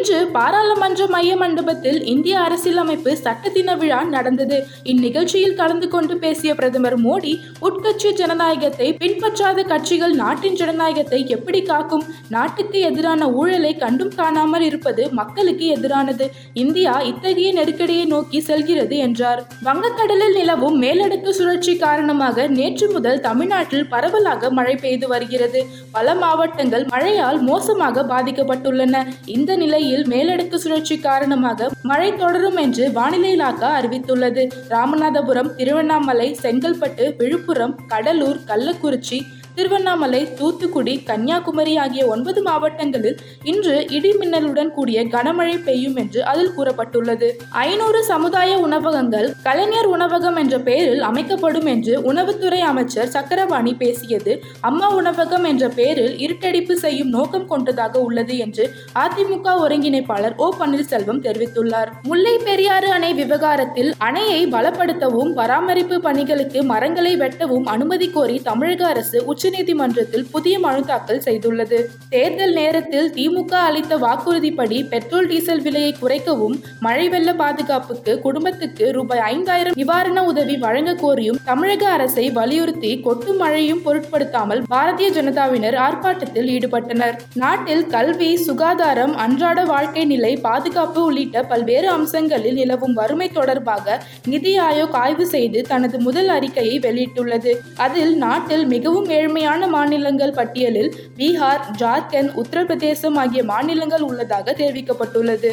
இன்று பாராளுமன்ற மைய மண்டபத்தில் இந்திய அரசியலமைப்பு சட்ட தின விழா நடந்தது. இந்நிகழ்ச்சியில் கலந்து கொண்டு பேசிய பிரதமர் மோடி உட்கட்சி ஜனநாயகத்தை பின்பற்றாத கட்சிகள் நாட்டின் ஜனநாயகத்தை எப்படி காக்கும்? நாட்டுக்கு எதிரான ஊழலை கண்டும் காணாமல் இருப்பது மக்களுக்கு எதிரானது. இந்தியா இத்தகைய நெருக்கடியை நோக்கி செல்கிறது என்றார். வங்கக்கடலில் நிலவும் மேலடுக்கு சுழற்சி காரணமாக நேற்று முதல் தமிழ்நாட்டில் பரவலாக மழை பெய்து வருகிறது. பல மாவட்டங்கள் மழையால் மோசமாக பாதிக்கப்பட்டுள்ளன. இந்த நிலையில் மேலடுக்கு சுழற்சி காரணமாக மழை தொடரும் என்று வானிலை இலாக்கா அறிவித்துள்ளது. ராமநாதபுரம் திருவண்ணாமலை செங்கல்பட்டு விழுப்புரம் கடலூர் கள்ளக்குறிச்சி திருவண்ணாமலை தூத்துக்குடி கன்னியாகுமரி ஆகிய ஒன்பது மாவட்டங்களில் இன்று இடி மின்னலுடன் கூடிய கனமழை பெய்யும் என்று அதில் கூறப்பட்டுள்ளது. ஐநூறு சமுதாய உணவகங்கள் கலைஞர் உணவகம் என்ற பெயரில் அமைக்கப்படும் என்று உணவுத்துறை அமைச்சர் சக்கரவாணி பேசியது அம்மா உணவகம் என்ற பெயரில் இருட்டடிப்பு செய்யும் நோக்கம் கொண்டதாக உள்ளது என்று அதிமுக ஒருங்கிணைப்பாளர் ஓ. பன்னீர்செல்வம் தெரிவித்துள்ளார். முல்லை பெரியாறு அணை விவகாரத்தில் அணையை பலப்படுத்தவும் பராமரிப்பு பணிகளுக்கு மரங்களை வெட்டவும் அனுமதி கோரி தமிழக அரசு உச்ச உச்சநீதிமன்றத்தில் புதிய மனு தாக்கல் செய்துள்ளது. தேர்தல் நேரத்தில் திமுக அளித்த வாக்குறுதிப்படி பெட்ரோல் டீசல் விலையை குறைக்கவும் மழை வெள்ள பாதுகாப்புக்கு குடும்பத்துக்கு ரூபாய் ஐந்தாயிரம் நிவாரண உதவி வழங்க கோரியும் தமிழக அரசை வலியுறுத்தி கொட்டும் மழையும் பொருட்படுத்தாமல் பாரதிய ஜனதாவினர் ஆர்ப்பாட்டத்தில் ஈடுபட்டனர். நாட்டில் கல்வி சுகாதாரம் அன்றாட வாழ்க்கை நிலை பாதுகாப்பு உள்ளிட்ட பல்வேறு அம்சங்களில் நிலவும் வறுமை தொடர்பாக நிதி ஆயோக் ஆய்வு செய்து தனது முதல் அறிக்கையை வெளியிட்டுள்ளது. அதில் நாட்டில் மிகவும் ஏழ்மையான மாநிலங்கள் பட்டியலில் பீகார் ஜார்க்கண்ட் உத்தரப்பிரதேசம் ஆகிய மாநிலங்கள் உள்ளதாக தெரிவிக்கப்பட்டுள்ளது.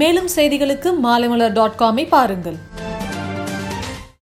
மேலும் செய்திகளுக்கு மாலைமலர் டாட் காமை பாருங்கள்.